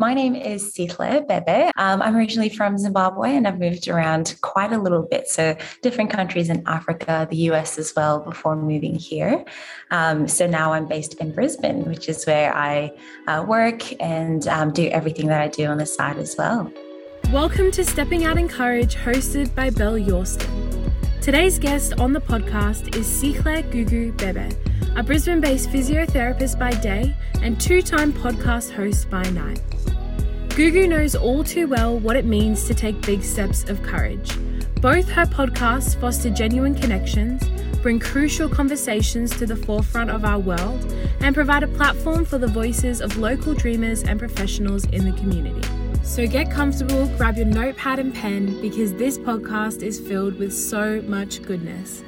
my name is Sihle Bhebhe. Um, I'm originally from Zimbabwe and I've moved around quite a little bit. So, different countries in Africa, the US as well, before moving here. Um, so, now I'm based in Brisbane, which is where I uh, work and um, do everything that I do on the side as well. Welcome to Stepping Out in Courage, hosted by Bel Yorston. Today's guest on the podcast is Sihle Gugu Bhebhe a Brisbane based physiotherapist by day and two time podcast host by night. Gugu knows all too well what it means to take big steps of courage. Both her podcasts foster genuine connections, bring crucial conversations to the forefront of our world, and provide a platform for the voices of local dreamers and professionals in the community. So get comfortable, grab your notepad and pen because this podcast is filled with so much goodness.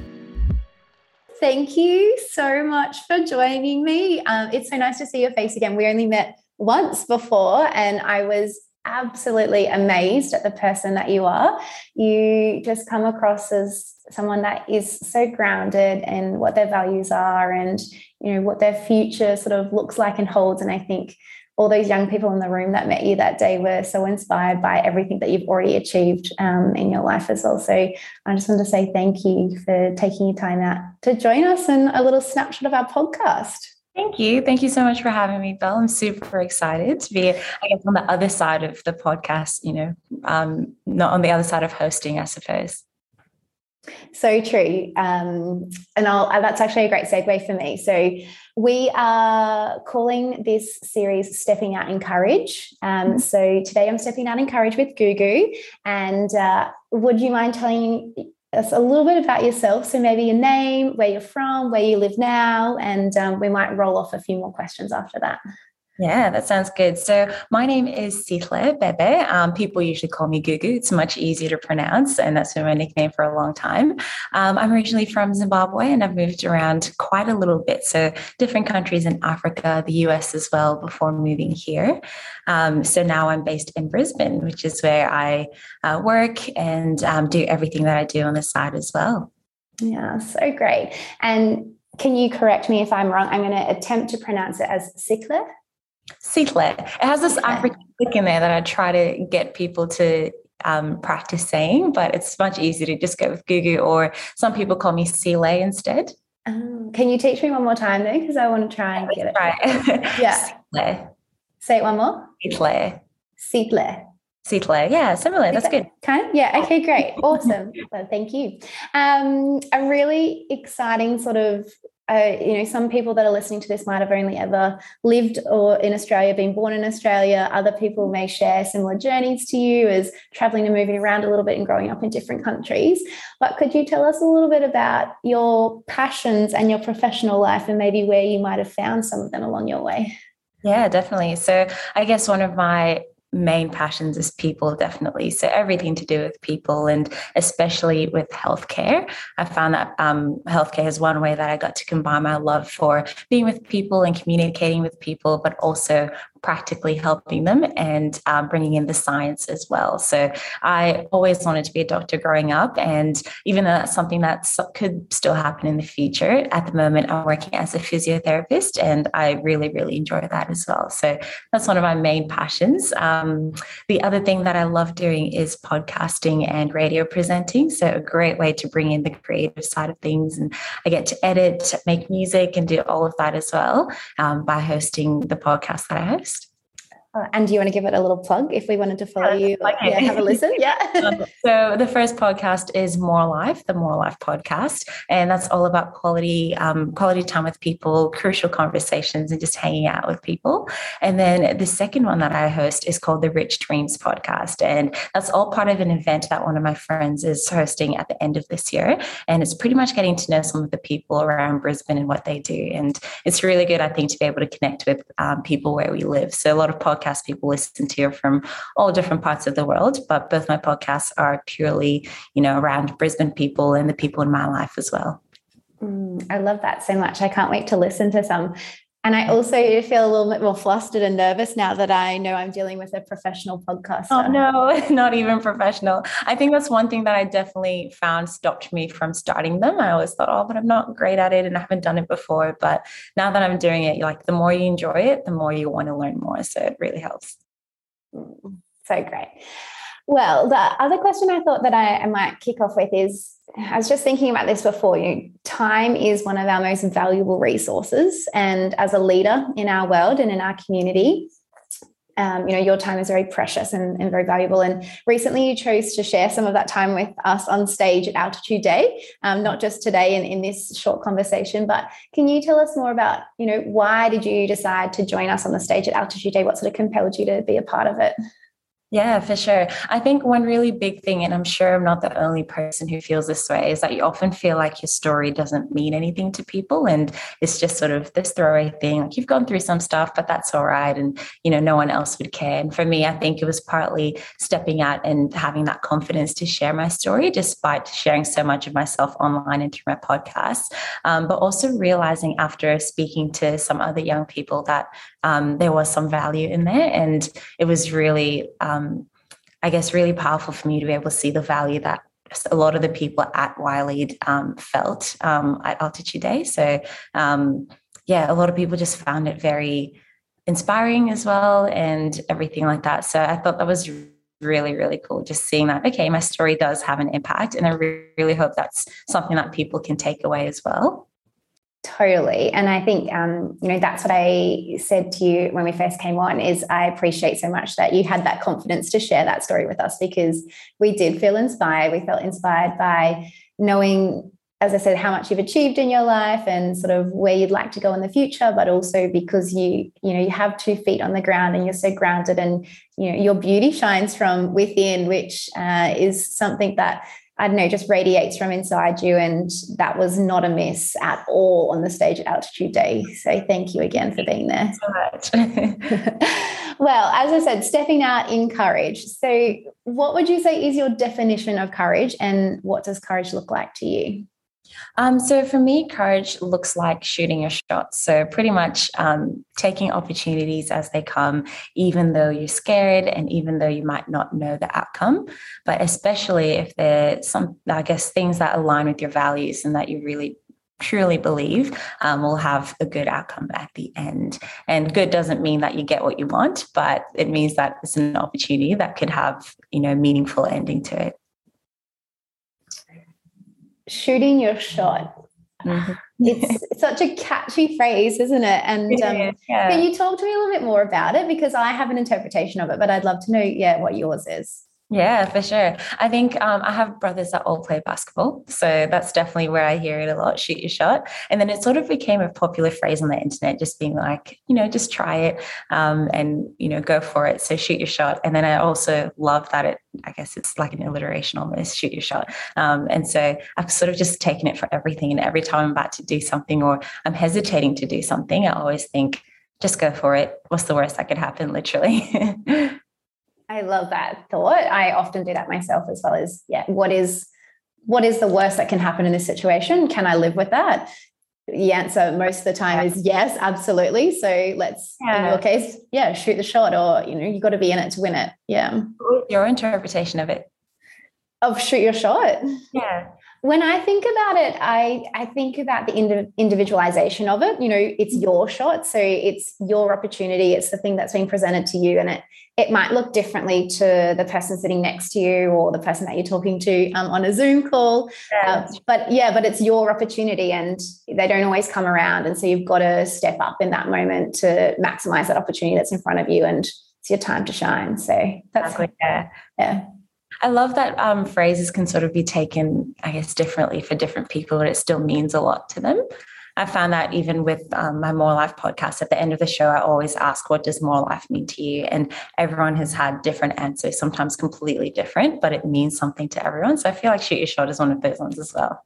Thank you so much for joining me. Um, it's so nice to see your face again. We only met once before, and I was absolutely amazed at the person that you are. You just come across as someone that is so grounded in what their values are and you know what their future sort of looks like and holds. And I think all those young people in the room that met you that day were so inspired by everything that you've already achieved um, in your life as well. So I just want to say thank you for taking your time out to join us and a little snapshot of our podcast. Thank you. Thank you so much for having me, Bel. I'm super excited to be, I guess, on the other side of the podcast, you know, um, not on the other side of hosting, I suppose. So true. Um, and I'll, uh, that's actually a great segue for me. So, we are calling this series Stepping Out in Courage. Um, mm-hmm. so, today I'm stepping out in courage with Gugu. And uh, would you mind telling us a little bit about yourself? So, maybe your name, where you're from, where you live now, and um, we might roll off a few more questions after that. Yeah, that sounds good. So my name is Sihle Bhebhe. Um, people usually call me Gugu. It's much easier to pronounce, and that's been my nickname for a long time. Um, I'm originally from Zimbabwe, and I've moved around quite a little bit. So different countries in Africa, the US as well, before moving here. Um, so now I'm based in Brisbane, which is where I uh, work and um, do everything that I do on the side as well. Yeah, so great. And can you correct me if I'm wrong? I'm going to attempt to pronounce it as Sihle. Sihle. It has this African click in there that I try to get people to um, practice saying, but it's much easier to just go with Gugu, or some people call me Sile instead. Um, can you teach me one more time though? Because I want to try and get it. Right. yeah. Sihle. Say it one more. Sihle. Sihle. Sihle. Yeah, similar. That's good. Kind of? Yeah. Okay, great. Awesome. well, thank you. Um, a really exciting sort of uh, you know, some people that are listening to this might have only ever lived or in Australia, been born in Australia. Other people may share similar journeys to you as traveling and moving around a little bit and growing up in different countries. But could you tell us a little bit about your passions and your professional life and maybe where you might have found some of them along your way? Yeah, definitely. So, I guess one of my main passions is people definitely. So everything to do with people and especially with healthcare. I found that um, healthcare is one way that i got to combine my love for being with people and communicating with people but also practically helping them and um, bringing in the science as well. So I always wanted to be a doctor growing up, and even though that's something that could still happen in the future, at the moment I'm working as a physiotherapist, and I really, really enjoy that as well. So that's one of my main passions. Um, the other thing that I love doing is podcasting and radio presenting. So a great way to bring in the creative side of things, and I get to edit, make music, and do all of that as well um, by hosting the podcast that I host. Uh, and do you want to give it a little plug if we wanted to follow you? Yeah, have a listen. Yeah. um, so the first podcast is More Life, the More Life podcast, and that's all about quality, um, quality time with people, crucial conversations, and just hanging out with people. And then the second one that I host is called the Rich Dreams podcast, and that's all part of an event that one of my friends is hosting at the end of this year. And it's pretty much getting to know some of the people around Brisbane and what they do, and it's really good, I think, to be able to connect with um, people where we live. So a lot of podcasts podcasts people listen to from all different parts of the world, but both my podcasts are purely, you know, around Brisbane people and the people in my life as well. Mm, I love that so much. I can't wait to listen to some. And I also feel a little bit more flustered and nervous now that I know I'm dealing with a professional podcaster. Oh, no, not even professional. I think that's one thing that I definitely found stopped me from starting them. I always thought, oh, but I'm not great at it and I haven't done it before. But now that I'm doing it, like the more you enjoy it, the more you want to learn more. So it really helps. Mm, so great. Well, the other question I thought that I, I might kick off with is I was just thinking about this before. You, time is one of our most valuable resources. And as a leader in our world and in our community, um, you know, your time is very precious and, and, very valuable. And recently you chose to share some of that time with us on stage at Altitude Day, um, not just today in, in this short conversation, but can you tell us more about, you know, why did you decide to join us on the stage at Altitude Day? What sort of compelled you to be a part of it? Yeah, for sure. I think one really big thing, and I'm sure I'm not the only person who feels this way, is that you often feel like your story doesn't mean anything to people. And it's just sort of this throwaway thing. Like you've gone through some stuff, but that's all right. And, you know, no one else would care. And for me, I think it was partly stepping out and having that confidence to share my story, despite sharing so much of myself online and through my podcast. Um, but also realizing after speaking to some other young people that um, there was some value in there. And it was really, um, I guess, really powerful for me to be able to see the value that a lot of the people at Ylead um, felt um, at Altitude Day. So, um, yeah, a lot of people just found it very inspiring as well and everything like that. So I thought that was really, really cool just seeing that, okay, my story does have an impact. And I really hope that's something that people can take away as well. Totally. And I think, um, you know, that's what I said to you when we first came on is I appreciate so much that you had that confidence to share that story with us because we did feel inspired. We felt inspired by knowing, as I said, how much you've achieved in your life and sort of where you'd like to go in the future, but also because you, you know, you have two feet on the ground and you're so grounded and, you know, your beauty shines from within, which uh, is something that I don't know, just radiates from inside you. And that was not a miss at all on the stage at Altitude Day. So thank you again for being there. So much. well, as I said, stepping out in courage. So, what would you say is your definition of courage, and what does courage look like to you? Um, so for me, courage looks like shooting your shot. So pretty much um, taking opportunities as they come, even though you're scared and even though you might not know the outcome. But especially if there's some, I guess, things that align with your values and that you really truly believe um, will have a good outcome at the end. And good doesn't mean that you get what you want, but it means that it's an opportunity that could have, you know, meaningful ending to it shooting your shot. Mm-hmm. it's such a catchy phrase, isn't it? And um, yeah. can you talk to me a little bit more about it? Because I have an interpretation of it, but I'd love to know, yeah, what yours is. Yeah, for sure. I think um, I have brothers that all play basketball. So that's definitely where I hear it a lot shoot your shot. And then it sort of became a popular phrase on the internet, just being like, you know, just try it um, and, you know, go for it. So shoot your shot. And then I also love that it, I guess it's like an alliteration almost, shoot your shot. Um, and so I've sort of just taken it for everything. And every time I'm about to do something or I'm hesitating to do something, I always think, just go for it. What's the worst that could happen, literally? I love that thought. I often do that myself as well as, yeah, what is what is the worst that can happen in this situation? Can I live with that? The answer most of the time is yes, absolutely. So let's, yeah. in your case, yeah, shoot the shot, or you know, you got to be in it to win it. Yeah. Your interpretation of it. Of shoot your shot. Yeah when I think about it, I, I think about the individualization of it. You know, it's your shot. So it's your opportunity. It's the thing that's being presented to you. And it, it might look differently to the person sitting next to you or the person that you're talking to um, on a Zoom call. Yeah. Uh, but yeah, but it's your opportunity and they don't always come around. And so you've got to step up in that moment to maximize that opportunity that's in front of you. And it's your time to shine. So that's exactly. yeah. Yeah. I love that um, phrases can sort of be taken, I guess, differently for different people, but it still means a lot to them. I found that even with um, my More Life podcast, at the end of the show, I always ask, What does more life mean to you? And everyone has had different answers, sometimes completely different, but it means something to everyone. So I feel like Shoot Your Shot is one of those ones as well.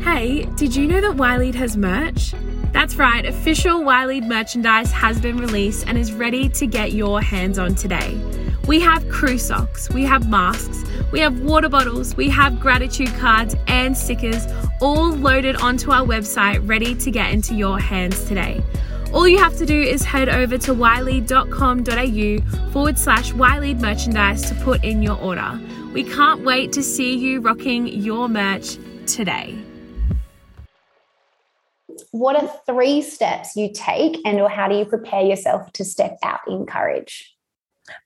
Hey, did you know that Ylead has merch? That's right, official Ylead merchandise has been released and is ready to get your hands on today. We have crew socks, we have masks, we have water bottles, we have gratitude cards and stickers all loaded onto our website ready to get into your hands today. All you have to do is head over to ylead.com.au forward slash ylead merchandise to put in your order. We can't wait to see you rocking your merch today what are three steps you take and or how do you prepare yourself to step out in courage?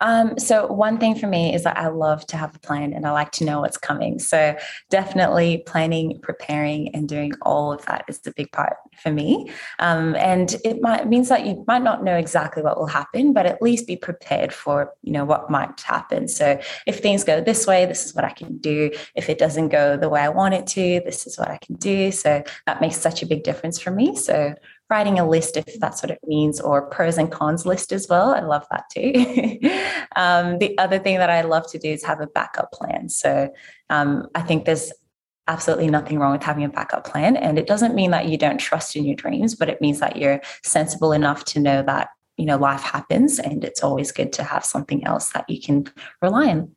Um, so one thing for me is that I love to have a plan and I like to know what's coming. So definitely planning, preparing, and doing all of that is the big part for me. Um, and it might means that you might not know exactly what will happen, but at least be prepared for you know what might happen. So if things go this way, this is what I can do. If it doesn't go the way I want it to, this is what I can do. So that makes such a big difference for me. So writing a list if that's what it means, or pros and cons list as well. I love that too. um, the other thing that I love to do is have a backup plan. So um, I think there's absolutely nothing wrong with having a backup plan. And it doesn't mean that you don't trust in your dreams, but it means that you're sensible enough to know that, you know, life happens and it's always good to have something else that you can rely on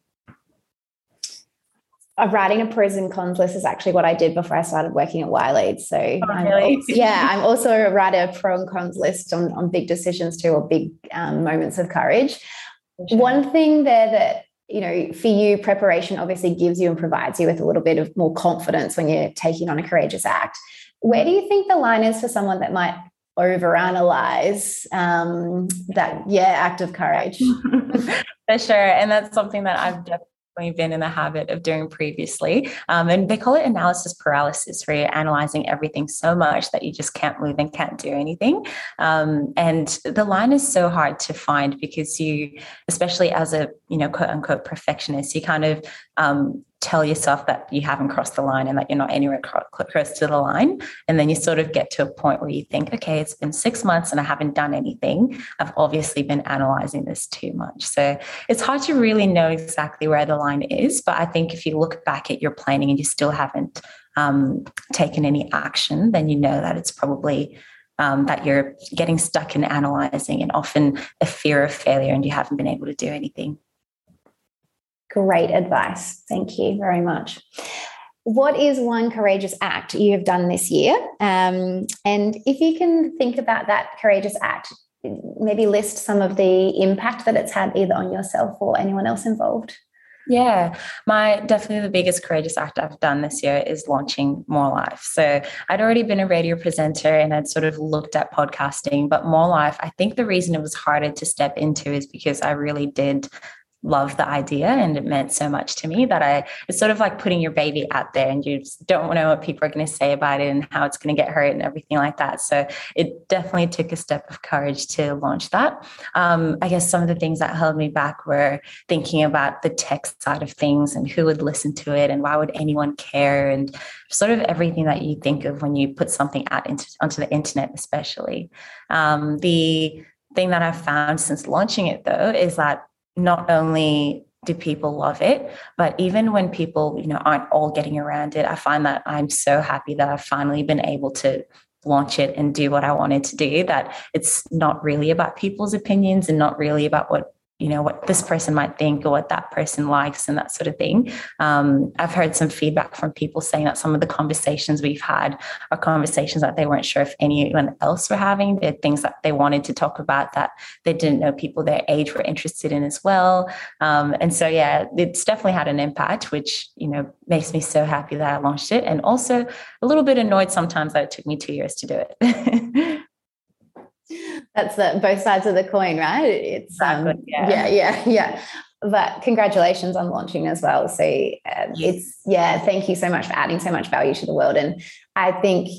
uh, writing a pros and cons list is actually what I did before I started working at Ylead. So oh, I'm really? also, yeah, I'm also a writer pro and cons list on, on big decisions too, or big um, moments of courage. Sure. One thing there that you know for you preparation obviously gives you and provides you with a little bit of more confidence when you're taking on a courageous act. Where do you think the line is for someone that might overanalyze um, that yeah act of courage? for sure, and that's something that I've definitely we've been in the habit of doing previously. Um, and they call it analysis paralysis, where you're analyzing everything so much that you just can't move and can't do anything. Um, and the line is so hard to find because you, especially as a you know quote unquote perfectionist, you kind of um, tell yourself that you haven't crossed the line and that you're not anywhere close to the line. And then you sort of get to a point where you think, okay, it's been six months and I haven't done anything. I've obviously been analyzing this too much. So it's hard to really know exactly where the line is. But I think if you look back at your planning and you still haven't um, taken any action, then you know that it's probably um, that you're getting stuck in analyzing and often a fear of failure and you haven't been able to do anything. Great advice. Thank you very much. What is one courageous act you have done this year? Um, and if you can think about that courageous act, maybe list some of the impact that it's had either on yourself or anyone else involved. Yeah, my definitely the biggest courageous act I've done this year is launching More Life. So I'd already been a radio presenter and I'd sort of looked at podcasting, but More Life, I think the reason it was harder to step into is because I really did love the idea and it meant so much to me that I it's sort of like putting your baby out there and you don't know what people are going to say about it and how it's going to get hurt and everything like that. So it definitely took a step of courage to launch that. Um, I guess some of the things that held me back were thinking about the tech side of things and who would listen to it and why would anyone care and sort of everything that you think of when you put something out into onto the internet, especially. Um, the thing that I've found since launching it though is that not only do people love it but even when people you know aren't all getting around it i find that i'm so happy that i've finally been able to launch it and do what i wanted to do that it's not really about people's opinions and not really about what you know what this person might think or what that person likes and that sort of thing. Um, i've heard some feedback from people saying that some of the conversations we've had are conversations that they weren't sure if anyone else were having. They're things that they wanted to talk about that they didn't know people their age were interested in as well. Um, and so yeah it's definitely had an impact which you know makes me so happy that i launched it. And also a little bit annoyed sometimes that it took me two years to do it That's the both sides of the coin, right? It's um, yeah. yeah, yeah, yeah. But congratulations on launching as well. So uh, it's yeah, thank you so much for adding so much value to the world. And I think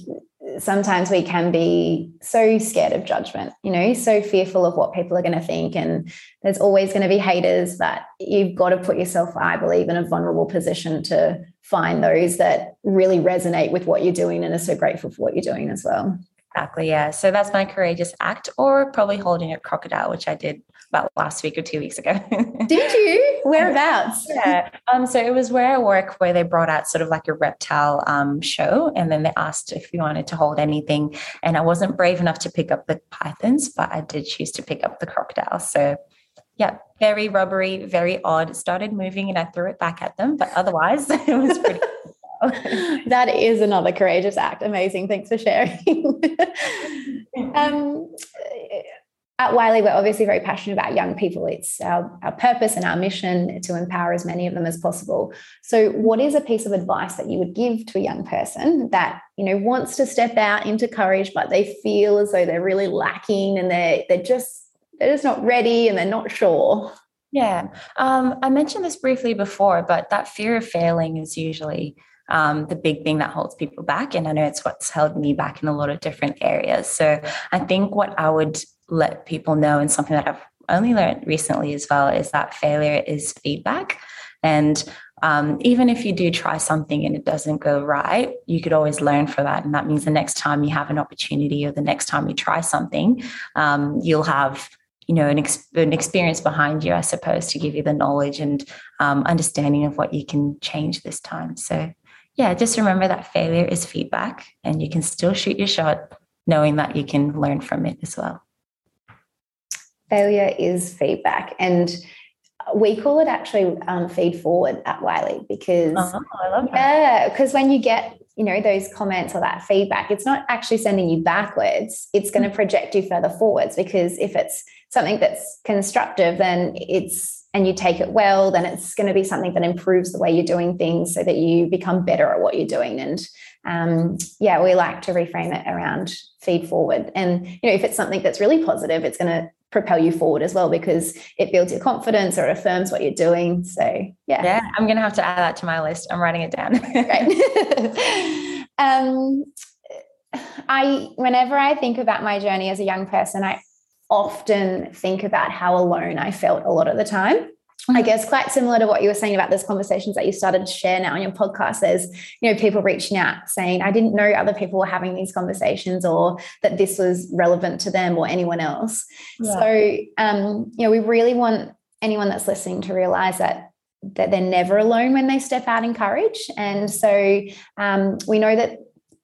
sometimes we can be so scared of judgment, you know, so fearful of what people are going to think. And there's always going to be haters that you've got to put yourself, I believe, in a vulnerable position to find those that really resonate with what you're doing and are so grateful for what you're doing as well. Exactly. Yeah. So that's my courageous act, or probably holding a crocodile, which I did about last week or two weeks ago. did you? Whereabouts? Yeah. Um, so it was where I work, where they brought out sort of like a reptile um, show, and then they asked if we wanted to hold anything, and I wasn't brave enough to pick up the pythons, but I did choose to pick up the crocodile. So yeah, very rubbery, very odd. It started moving, and I threw it back at them, but otherwise it was pretty. that is another courageous act. Amazing. Thanks for sharing. um, at Ylead, we're obviously very passionate about young people. It's our, our purpose and our mission to empower as many of them as possible. So, what is a piece of advice that you would give to a young person that you know wants to step out into courage, but they feel as though they're really lacking and they're they're just they're just not ready and they're not sure? Yeah, um, I mentioned this briefly before, but that fear of failing is usually um, the big thing that holds people back. And I know it's what's held me back in a lot of different areas. So I think what I would let people know, and something that I've only learned recently as well, is that failure is feedback. And um, even if you do try something and it doesn't go right, you could always learn from that. And that means the next time you have an opportunity or the next time you try something, um, you'll have you know an, ex- an, experience behind you i suppose to give you the knowledge and um, understanding of what you can change this time so yeah, just remember that failure is feedback and you can still shoot your shot knowing that you can learn from it as well. Failure is feedback. And we call it actually um, feed forward at Ylead because oh, I love yeah, because when you get you know those comments or that feedback, it's not actually sending you backwards. It's going to mm. project you further forwards because if it's something that's constructive, then it's and you take it well, then it's going to be something that improves the way you're doing things so that you become better at what you're doing. And um, yeah, we like to reframe it around feed forward. And you know, if it's something that's really positive, it's going to propel you forward as well because it builds your confidence or affirms what you're doing. So yeah. Yeah, I'm going to have to add that to my list. I'm writing it down. right. um, I whenever I think about my journey as a young person, I often think about how alone I felt a lot of the time. I mm-hmm. guess quite similar to what you were saying about those conversations that you started to share now on your podcast. There's, you know, people reaching out saying, I didn't know other people were having these conversations or that this was relevant to them or anyone else. Yeah. So, um, you know, we really want anyone that's listening to realize that that they're never alone when they step out in courage. And so um, we know that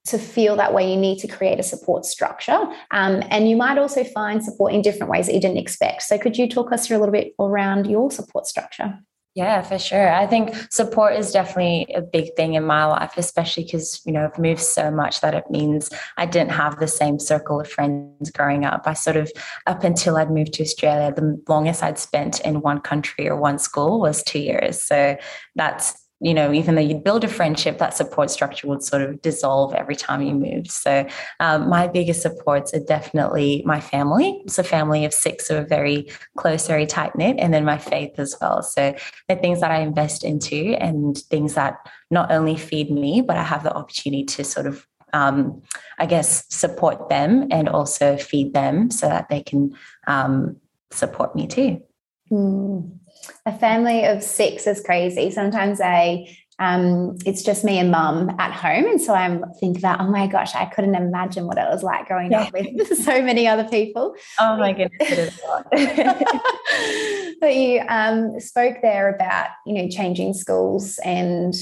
to feel that way, you need to create a support structure. Um, and you might also find support in different ways that you didn't expect. So, could you talk us through a little bit around your support structure? Yeah, for sure. I think support is definitely a big thing in my life, especially because, you know, I've moved so much that it means I didn't have the same circle of friends growing up. I sort of, up until I'd moved to Australia, the longest I'd spent in one country or one school was two years. So that's you know, even though you'd build a friendship, that support structure would sort of dissolve every time you moved. So, um, my biggest supports are definitely my family. It's a family of six, so very close, very tight knit, and then my faith as well. So, they're things that I invest into and things that not only feed me, but I have the opportunity to sort of um, I guess, support them and also feed them so that they can um, support me too. Mm a family of six is crazy. Sometimes I um, it's just me and mum at home. And so I'm thinking about, oh my gosh, I couldn't imagine what it was like growing yeah. up with so many other people. Oh my goodness. but you um, spoke there about, you know, changing schools and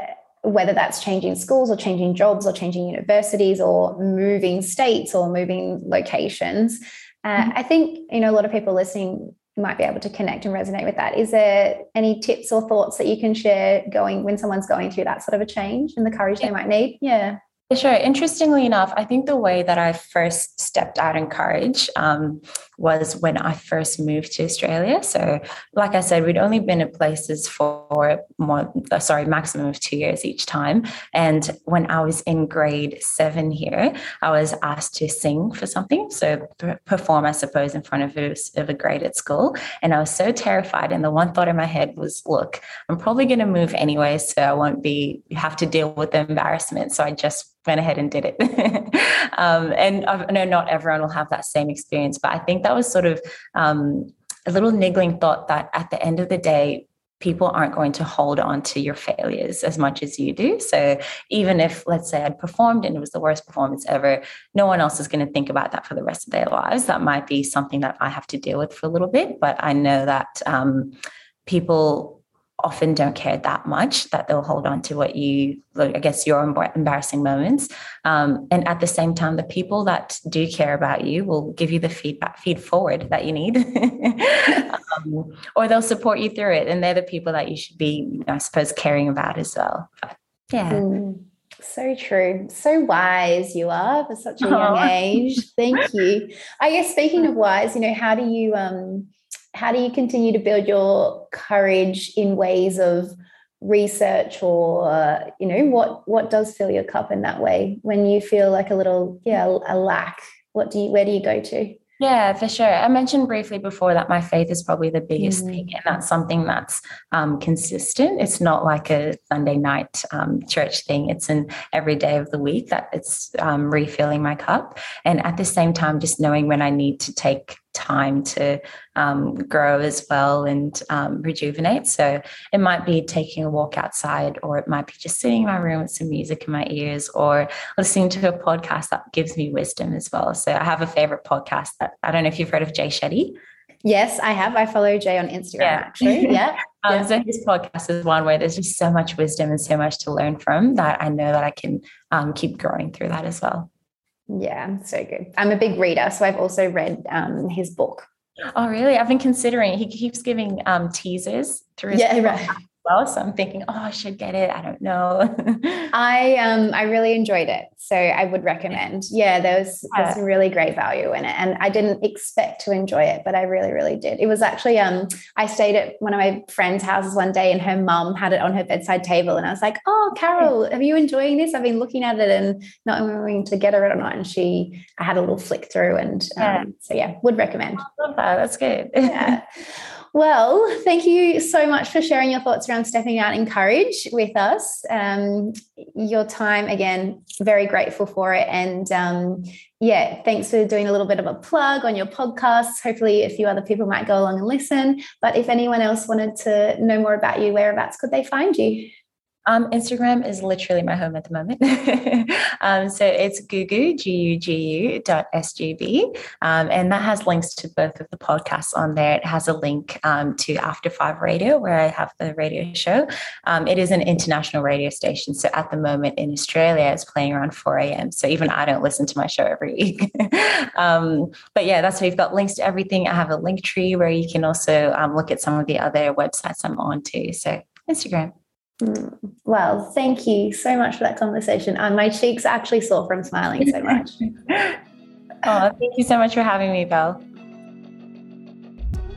uh, whether that's changing schools or changing jobs or changing universities or moving states or moving locations. Uh, mm-hmm. I think, you know, a lot of people listening might be able to connect and resonate with that. Is there any tips or thoughts that you can share going when someone's going through that sort of a change and the courage yeah. they might need? Yeah. Sure. Interestingly enough, I think the way that I first stepped out in courage um, was when I first moved to Australia. So, like I said, we'd only been at places for more, uh, sorry, maximum of two years each time. And when I was in grade seven here, I was asked to sing for something. So, perform, I suppose, in front of a, of a grade at school. And I was so terrified. And the one thought in my head was, look, I'm probably going to move anyway. So, I won't be, have to deal with the embarrassment. So, I just went ahead and did it. um, and I know not everyone will have that same experience, but I think that was sort of um, a little niggling thought that at the end of the day, people aren't going to hold on to your failures as much as you do. So even if, let's say, I'd performed and it was the worst performance ever, no one else is going to think about that for the rest of their lives. That might be something that I have to deal with for a little bit, but I know that um, people often don't care that much that they'll hold on to what you i guess your embarrassing moments um, and at the same time the people that do care about you will give you the feedback feed forward that you need um, or they'll support you through it and they're the people that you should be i suppose caring about as well but, yeah mm. So true. So wise you are for such a young oh. age. Thank you. I guess speaking of wise, you know, how do you um how do you continue to build your courage in ways of research or uh, you know what what does fill your cup in that way when you feel like a little yeah a lack what do you where do you go to yeah, for sure. I mentioned briefly before that my faith is probably the biggest mm. thing, and that's something that's um, consistent. It's not like a Sunday night um, church thing. It's an every day of the week that it's um, refilling my cup, and at the same time, just knowing when I need to take time to um, grow as well and um, rejuvenate. So it might be taking a walk outside, or it might be just sitting in my room with some music in my ears, or listening to a podcast that gives me wisdom as well. So I have a favorite podcast that I don't know if you've heard of Jay Shetty. Yes, I have. I follow Jay on Instagram yeah. actually. Yeah. um, yeah. So his podcast is one where there's just so much wisdom and so much to learn from that I know that I can um, keep growing through that as well. Yeah, so good. I'm a big reader, so I've also read um, his book. Oh, really? I've been considering. He keeps giving um, teasers through. His yeah, right well. So I'm thinking, oh, I should get it. I don't know. I um I really enjoyed it. So I would recommend. Yeah, there was yeah. there's some really great value in it. And I didn't expect to enjoy it, but I really, really did. It was actually um I stayed at one of my friend's houses one day and her mum had it on her bedside table. And I was like, Oh, Carol, are you enjoying this? I've been looking at it and not knowing to get her or not. And she I had a little flick through and um, yeah. so yeah, would recommend. I love that. That's good. yeah. Well, thank you so much for sharing your thoughts around stepping out in courage with us. Um, your time, again, very grateful for it. And um, yeah, thanks for doing a little bit of a plug on your podcast. Hopefully, a few other people might go along and listen. But if anyone else wanted to know more about you, whereabouts could they find you? Um, Instagram is literally my home at the moment. um, so it's gugu, G-U-G-U dot S-G-B. Um, and that has links to both of the podcasts on there. It has a link um, to After Five Radio, where I have the radio show. Um, it is an international radio station. So at the moment in Australia, it's playing around 4 a.m. So even I don't listen to my show every week. Um, but yeah, that's why you've got links to everything. I have a link tree where you can also look at some of the other websites I'm on too. So Instagram. Mm. Well, thank you so much for that conversation. And my cheeks actually sore from smiling so much. oh, thank you so much for having me, Bel.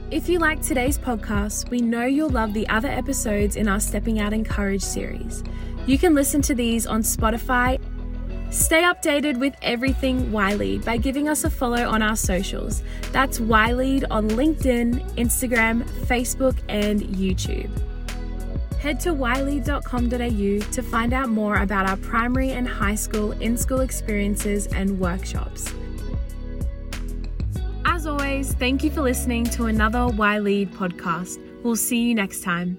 If you like today's podcast, we know you'll love the other episodes in our Stepping Out in Courage series. You can listen to these on Spotify. Stay updated with everything YLead by giving us a follow on our socials. That's YLead on LinkedIn, Instagram, Facebook, and YouTube. Head to ylead.com.au to find out more about our primary and high school in school experiences and workshops. As always, thank you for listening to another YLead podcast. We'll see you next time.